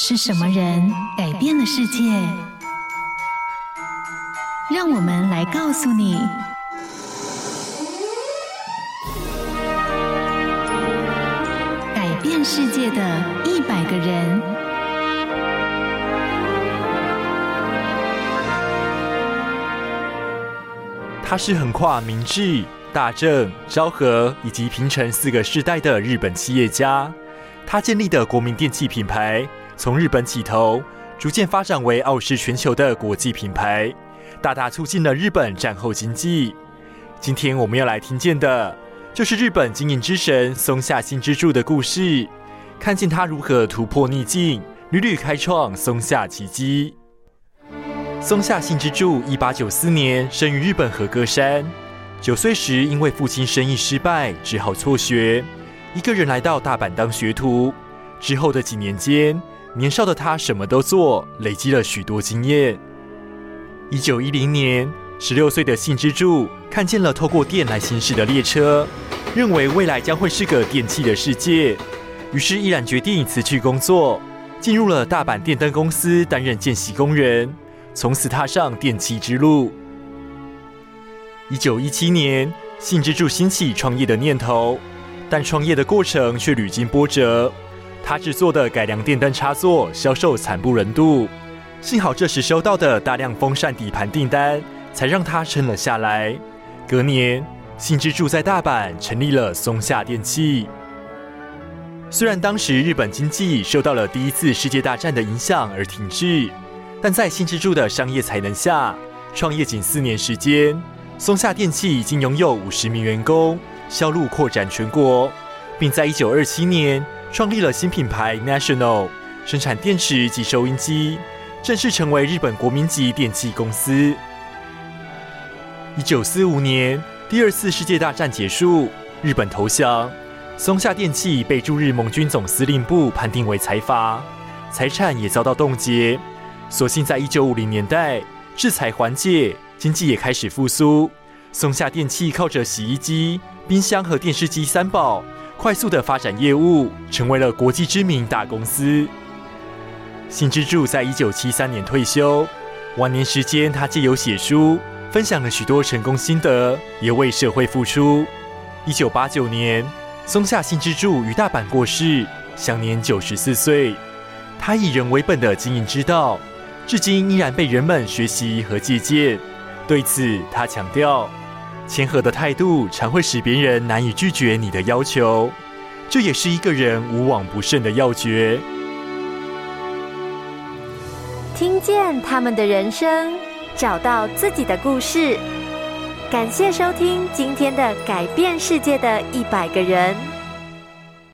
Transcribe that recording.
是什么人改变了世界？让我们来告诉你：改变世界的一百个人。他是横跨明治、大正、昭和以及平成四个世代的日本企业家。他建立的国民电器品牌。从日本起头，逐渐发展为傲视全球的国际品牌，大大促进了日本战后经济。今天我们要来听见的，就是日本经营之神松下幸之助的故事，看见他如何突破逆境，屡屡开创松下奇迹。松下幸之助一八九四年生于日本和歌山，九岁时因为父亲生意失败，只好辍学，一个人来到大阪当学徒。之后的几年间，年少的他什么都做，累积了许多经验。一九一零年，十六岁的幸之助看见了透过电来行驶的列车，认为未来将会是个电气的世界，于是毅然决定辞去工作，进入了大阪电灯公司担任见习工人，从此踏上电气之路。一九一七年，幸之助兴起创业的念头，但创业的过程却屡经波折。他制作的改良电灯插座销售惨不忍睹，幸好这时收到的大量风扇底盘订单，才让他撑了下来。隔年，幸之助在大阪成立了松下电器。虽然当时日本经济受到了第一次世界大战的影响而停滞，但在幸之助的商业才能下，创业仅四年时间，松下电器已经拥有五十名员工，销路扩展全国，并在一九二七年。创立了新品牌 National，生产电池及收音机，正式成为日本国民级电器公司。一九四五年，第二次世界大战结束，日本投降，松下电器被驻日盟军总司令部判定为财阀，财产也遭到冻结。所幸在一九五零年代，制裁缓解，经济也开始复苏。松下电器靠着洗衣机、冰箱和电视机三宝。快速的发展业务，成为了国际知名大公司。新之助在一九七三年退休，晚年时间，他借由写书，分享了许多成功心得，也为社会付出。一九八九年，松下幸之助于大阪过世，享年九十四岁。他以人为本的经营之道，至今依然被人们学习和借鉴。对此，他强调。谦和的态度常会使别人难以拒绝你的要求，这也是一个人无往不胜的要诀。听见他们的人生，找到自己的故事。感谢收听今天的改变世界的一百个人。